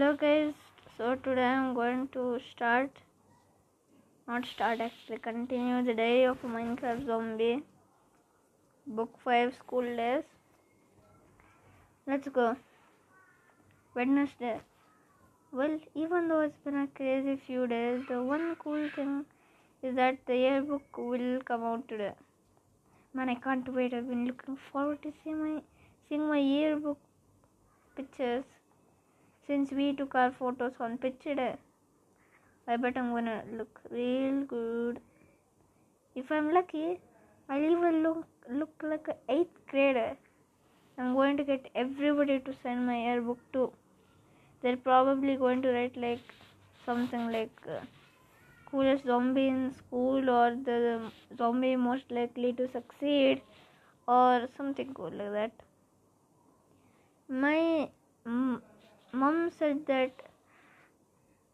Hello guys, so today I'm going to start, not start actually, continue the day of Minecraft Zombie, Book 5 School Daze. Let's go. Wednesday. Well, even though it's been a crazy few days, the one cool thing is that the yearbook will come out today. Man, I can't wait. I've been looking forward to see my seeing my yearbook pictures since we took our photos on picture day. I bet I'm gonna look real good. If I'm lucky, I'll even look look like an eighth grader. I'm going to get everybody to sign my yearbook too. They're probably going to write like something like uh, coolest zombie in school or the zombie most likely to succeed or something cool like that. My mm, mom said that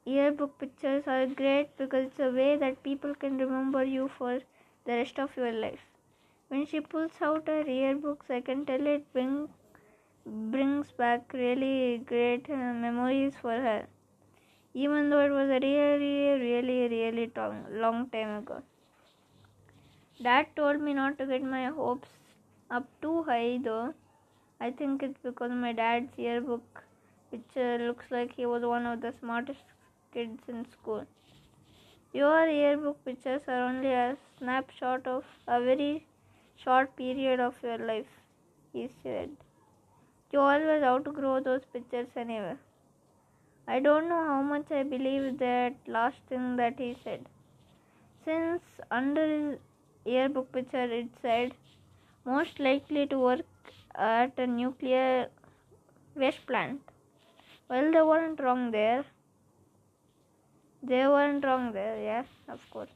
yearbook pictures are great because it's a way that people can remember you for the rest of your life. When she pulls out her yearbooks, I can tell it bring, brings back really great uh, memories for her, even though it was a really, really, really long, long time ago. Dad told me not to get my hopes up too high though. I think it's because my dad's yearbook picture uh, looks like he was one of the smartest kids in school. Your yearbook pictures are only a snapshot of a very short period of your life, he said. You always outgrow those pictures anyway. I don't know how much I believe that last thing that he said. Since under his yearbook picture it said most likely to work at a nuclear waste plant. Well, they weren't wrong there. They weren't wrong there, yes, of course.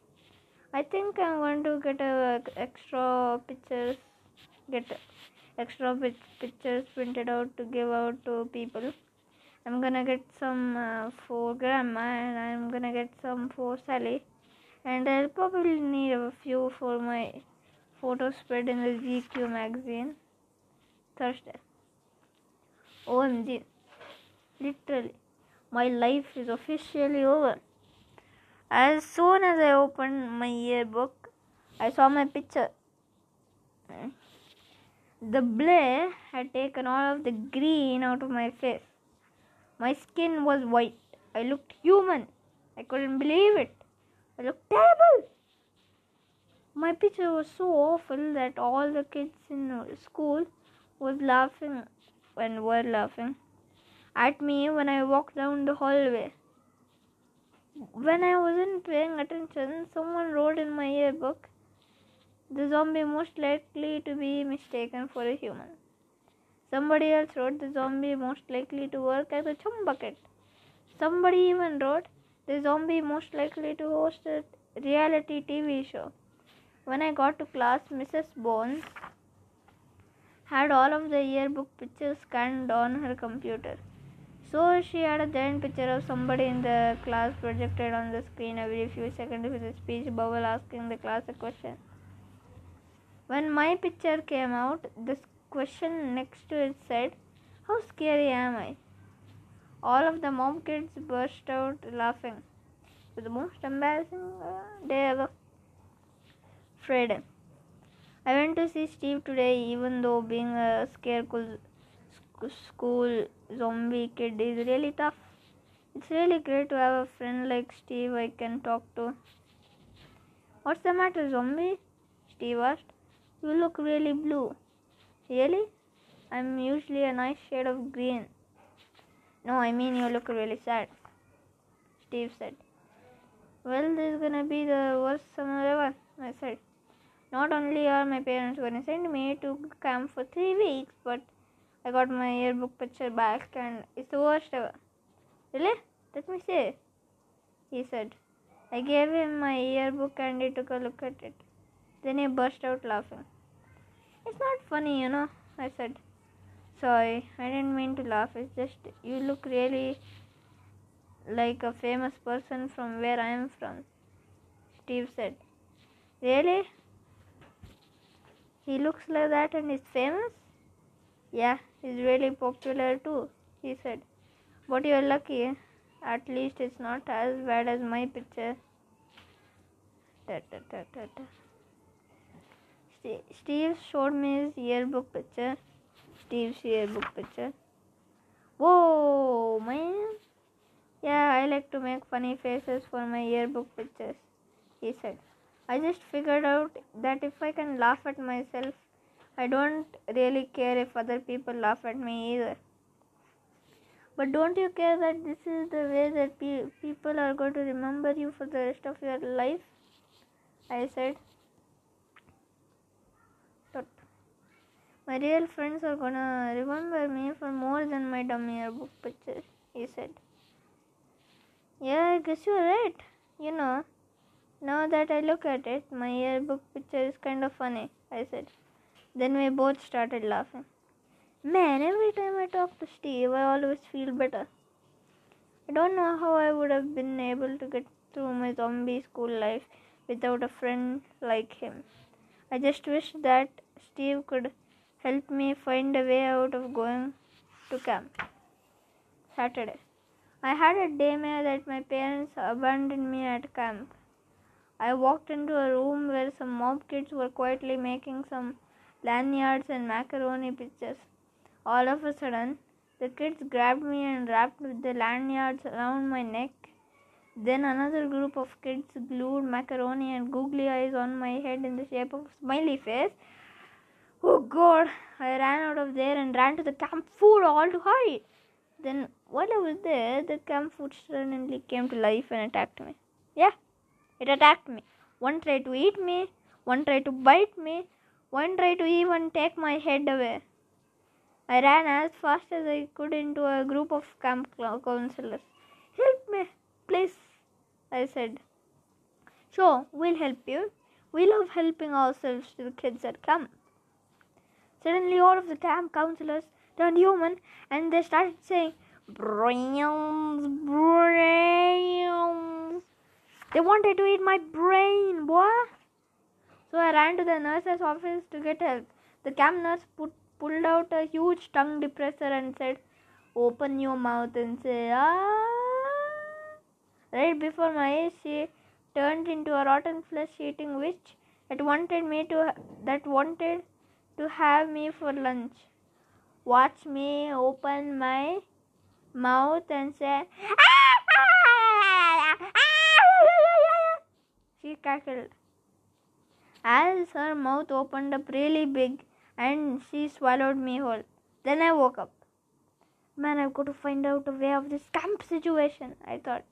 I think I'm going to get a extra pictures, get extra pictures printed out to give out to people. I'm gonna get some uh, for grandma and I'm gonna get some for Sally, and I'll probably need a few for my photo spread in the GQ magazine Thursday. OMG, literally, my life is officially over. As soon as I opened my yearbook, I saw my picture. The blur had taken all of the green out of my face. My skin was white. I looked human. I couldn't believe it. I looked terrible. My picture was so awful that all the kids in school was laughing and were laughing at me when I walked down the hallway. When I wasn't paying attention, someone wrote in my yearbook, the zombie most likely to be mistaken for a human. Somebody else wrote the zombie most likely to work as a chum bucket. Somebody even wrote the zombie most likely to host a reality TV show. When I got to class, Mrs. Bones had all of the yearbook pictures scanned on her computer. So she had a giant picture of somebody in the class projected on the screen every few seconds with a speech bubble asking the class a question. When my picture came out, the question next to it said, How scary am I? All of the mob kids burst out laughing. It was the most embarrassing uh, day ever. Friday. I went to see Steve today, even though being a scarecrow school zombie kid is really tough. It's really great to have a friend like Steve I can talk to. What's the matter, zombie? Steve asked. You look really blue. Really? I'm usually a nice shade of green. No, I mean you look really sad. Steve said. Well, this is gonna be the worst summer ever, I said. Not only are my parents gonna send me to camp for three weeks, but I got my yearbook picture back and it's the worst ever. Really? Let me see. He said. I gave him my yearbook and he took a look at it. Then he burst out laughing. It's not funny, you know, I said. Sorry, I didn't mean to laugh. It's just you look really like a famous person from where I am from. Steve said. Really? He looks like that and is famous? Yeah, he's really popular too, he said. But you're lucky. At least it's not as bad as my picture. Steve showed me his yearbook picture. Steve's yearbook picture. Whoa, man. Yeah, I like to make funny faces for my yearbook pictures, he said. I just figured out that if I can laugh at myself, I don't really care if other people laugh at me either. But don't you care that this is the way that pe- people are going to remember you for the rest of your life? I said. Tut. My real friends are gonna remember me for more than my dumb yearbook picture, he said. Yeah, I guess you're right. You know, now that I look at it, my yearbook picture is kind of funny, I said. Then we both started laughing. Man, every time I talk to Steve, I always feel better. I don't know how I would have been able to get through my zombie school life without a friend like him. I just wish that Steve could help me find a way out of going to camp. Saturday. I had a daymare that my parents abandoned me at camp. I walked into a room where some mob kids were quietly making some lanyards and macaroni pictures. All of a sudden, the kids grabbed me and wrapped the lanyards around my neck. Then another group of kids glued macaroni and googly eyes on my head in the shape of a smiley face. Oh god, I ran out of there and ran to the camp food all to hide. Then, while I was there, the camp food suddenly came to life and attacked me. Yeah, it attacked me. One tried to eat me, one tried to bite me, one tried to even take my head away. I ran as fast as I could into a group of camp counselors. Help me, please, I said. Sure, we'll help you. We love helping ourselves to the kids at camp. Suddenly, all of the camp counselors turned human and they started saying, Brains, brains. They wanted to eat my brain, boy. So I ran to the nurse's office to get help. The camp nurse put, pulled out a huge tongue depressor and said, Open your mouth and say, ah. Right before my eyes, she turned into a rotten flesh eating witch that wanted me to that wanted to have me for lunch. Watch me open my mouth and say, she cackled. As her mouth opened up really big and she swallowed me whole. Then I woke up. Man, I've got to find out a way of this camp situation, I thought.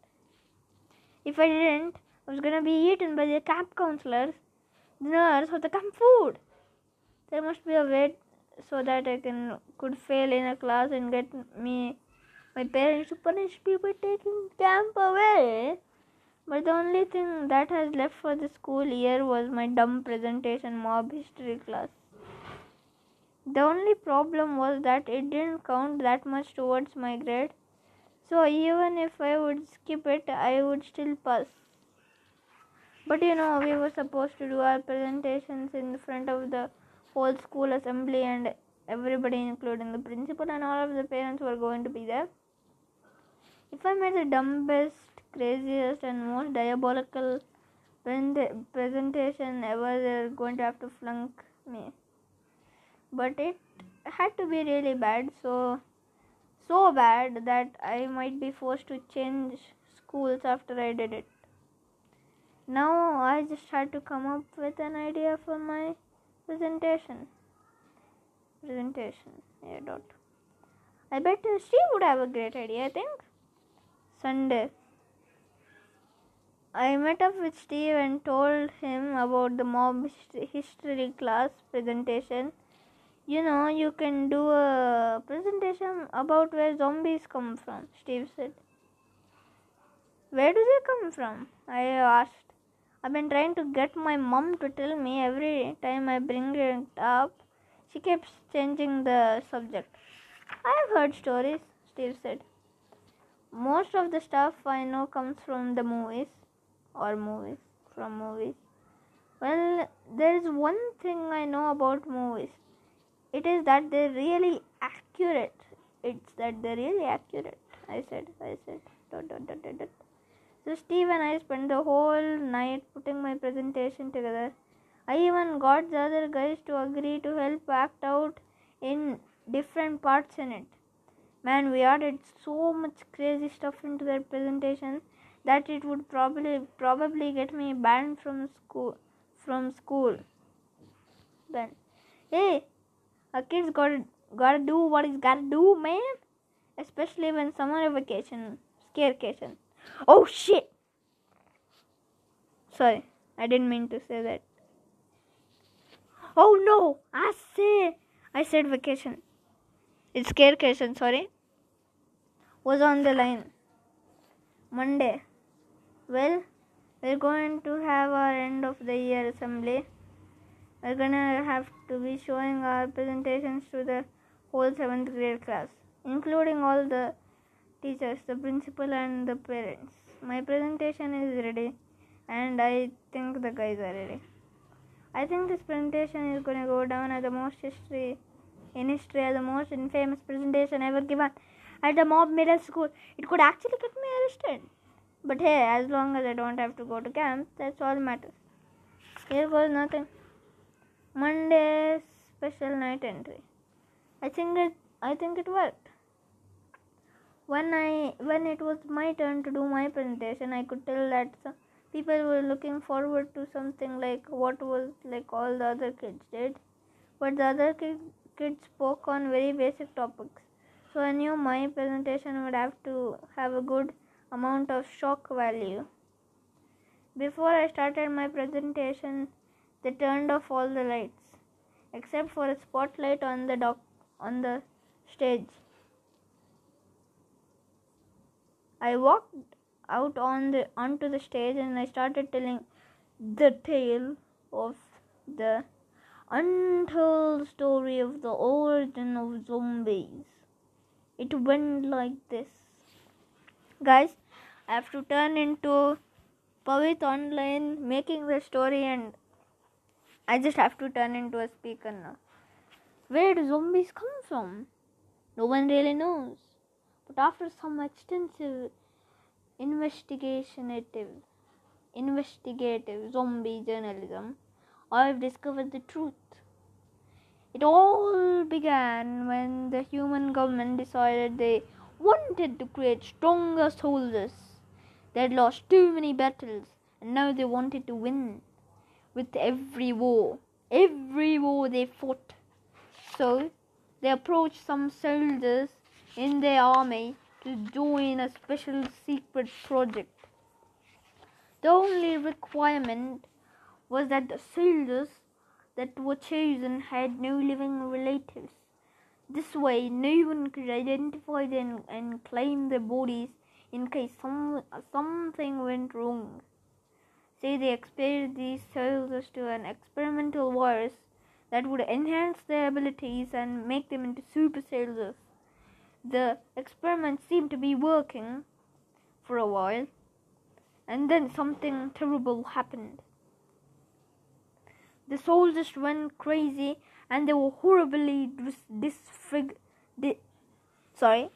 If I didn't, I was gonna be eaten by the camp counselors, the nurse, or the camp food. There must be a way so that I can could fail in a class and get me my parents to punish me by taking camp away. But the only thing that has left for the school year was my dumb presentation mob history class. The only problem was that it didn't count that much towards my grade. So even if I would skip it, I would still pass. But you know, we were supposed to do our presentations in front of the whole school assembly, and everybody, including the principal and all of the parents, were going to be there. If I made the dumbest, craziest, and most diabolical presentation ever, they're going to have to flunk me. But it had to be really bad, so so bad that I might be forced to change schools after I did it. Now I just had to come up with an idea for my presentation. Presentation. Yeah, dot. I bet uh, Steve would have a great idea, I think. Sunday. I met up with Steve and told him about the mob history class presentation. You know, you can do a presentation about where zombies come from, Steve said. Where do they come from? I asked. I've been trying to get my mom to tell me every time I bring it up. She keeps changing the subject. I've heard stories, Steve said. Most of the stuff I know comes from the movies or movies from movies. Well, there is one thing I know about movies. It is that they're really accurate. It's that they're really accurate. I said. I said. Dot, dot, dot, dot, dot. So Steve and I spent the whole night putting my presentation together. I even got the other guys to agree to help act out in different parts in it. Man, we added so much crazy stuff into that presentation that it would probably probably get me banned from school from school. Then, hey, a kid's gotta gotta do what he's gotta do, man. Especially when summer vacation, scarecation. Oh shit! Sorry, I didn't mean to say that. Oh no! I say I said vacation. It's scarecation. Sorry. Was on the line. Monday. Well, we're going to have our end of the year assembly. We're gonna have to be showing our presentations to the whole seventh grade class, including all the teachers, the principal, and the parents. My presentation is ready, and I think the guys are ready. I think this presentation is gonna go down as the most history in history as the most infamous presentation ever given at the mob middle school. It could actually get me arrested. But hey, as long as I don't have to go to camp, that's all that matters. Here goes nothing. Monday special night entry. I think it I think it worked. When I when it was my turn to do my presentation, I could tell that some people were looking forward to something like what was like all the other kids did. But the other kids kids spoke on very basic topics. So I knew my presentation would have to have a good amount of shock value. Before I started my presentation, they turned off all the lights except for a spotlight on the doc- on the stage. I walked out on the onto the stage and I started telling the tale of the untold story of the origin of zombies. It went like this. Guys, I have to turn into Pavit online making the story and I just have to turn into a speaker now. Where do zombies come from? No one really knows. But after some extensive investigative investigative zombie journalism, I've discovered the truth. It all began when the human government decided they wanted to create stronger soldiers. They'd lost too many battles and now they wanted to win with every war. Every war they fought. So they approached some soldiers in their army to join a special secret project. The only requirement was that the soldiers that were chosen had no living relatives. This way, no one could identify them and claim their bodies in case some, something went wrong. So they exposed these soldiers to an experimental virus that would enhance their abilities and make them into super soldiers. The experiment seemed to be working for a while, and then something terrible happened. The soldiers went crazy and they were horribly dis- disfig- di- sorry,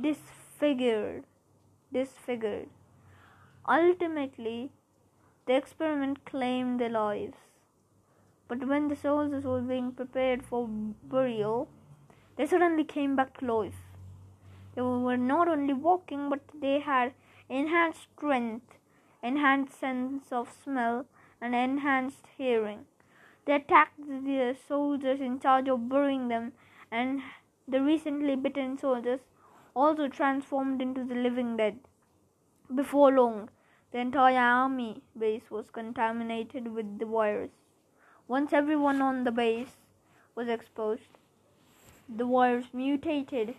disfigured. Disfigured. Ultimately, the experiment claimed their lives. But when the soldiers were being prepared for burial, they suddenly came back to life. They were not only walking, but they had enhanced strength, enhanced sense of smell, and enhanced hearing. They attacked the soldiers in charge of burying them, and the recently bitten soldiers also transformed into the living dead. Before long, the entire army base was contaminated with the virus. Once everyone on the base was exposed, the virus mutated,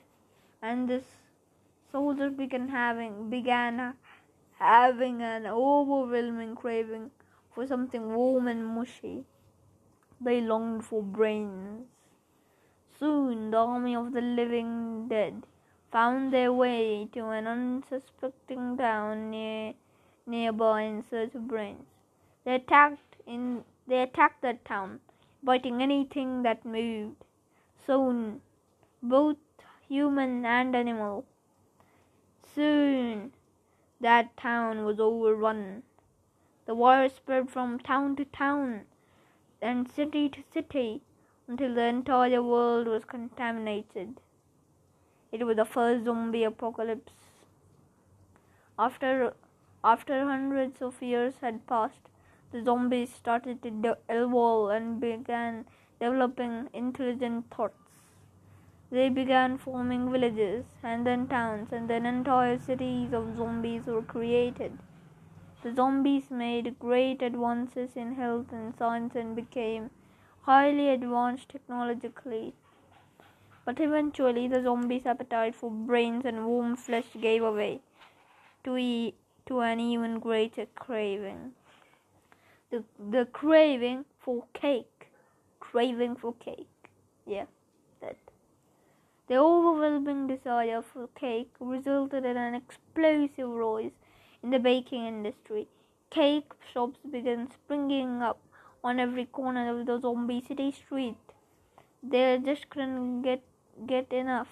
and the soldiers began having began having an overwhelming craving for something warm and mushy. They longed for brains. Soon the army of the living dead found their way to an unsuspecting town near nearby in search of brains. They attacked in they attacked that town, biting anything that moved. Soon both human and animal soon that town was overrun. The virus spread from town to town and city to city until the entire world was contaminated. It was the first zombie apocalypse. After after hundreds of years had passed, the zombies started to evolve and began developing intelligent thoughts. They began forming villages and then towns, and then entire cities of zombies were created. The zombies made great advances in health and science and became highly advanced technologically. But eventually, the zombies' appetite for brains and warm flesh gave way to, e- to an even greater craving. The, the craving for cake. Craving for cake. Yeah, that. The overwhelming desire for cake resulted in an explosive rise in the baking industry. Cake shops began springing up on every corner of the zombie city street. They just couldn't get get enough.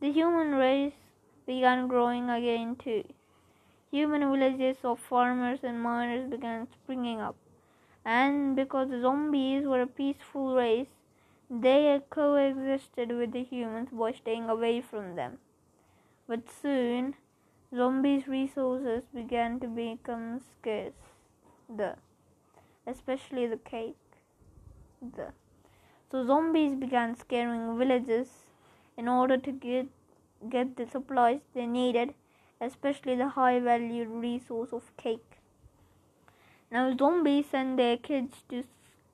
The human race began growing again too. Human villages of farmers and miners began springing up. And because the zombies were a peaceful race, they coexisted with the humans by staying away from them. But soon, zombies' resources began to become scarce. The, especially the cake. The. So zombies began scaring villages in order to get get the supplies they needed, especially the high valued resource of cake. Now zombies send their kids to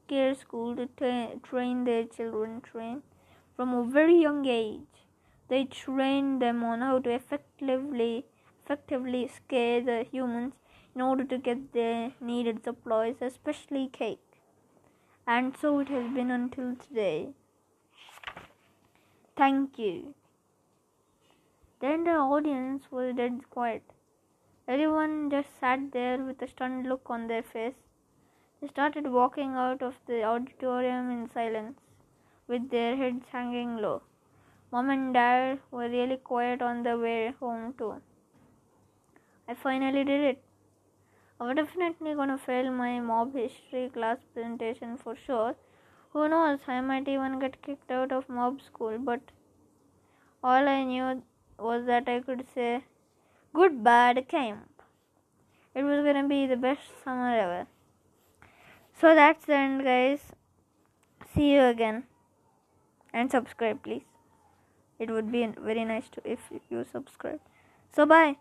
scare school to tra- train their children train from a very young age. They train them on how to effectively effectively scare the humans in order to get their needed supplies, especially cake. And so it has been until today. Thank you. Then the audience was dead quiet. Everyone just sat there with a stunned look on their face. They started walking out of the auditorium in silence, with their heads hanging low. Mom and Dad were really quiet on the way home, too. I finally did it. I'm definitely gonna fail my mob history class presentation for sure. Who knows, I might even get kicked out of mob school, but all I knew was that I could say goodbye to camp. It was gonna be the best summer ever. So that's the end, guys. See you again. And subscribe, please. It would be very nice to if you subscribe. So bye.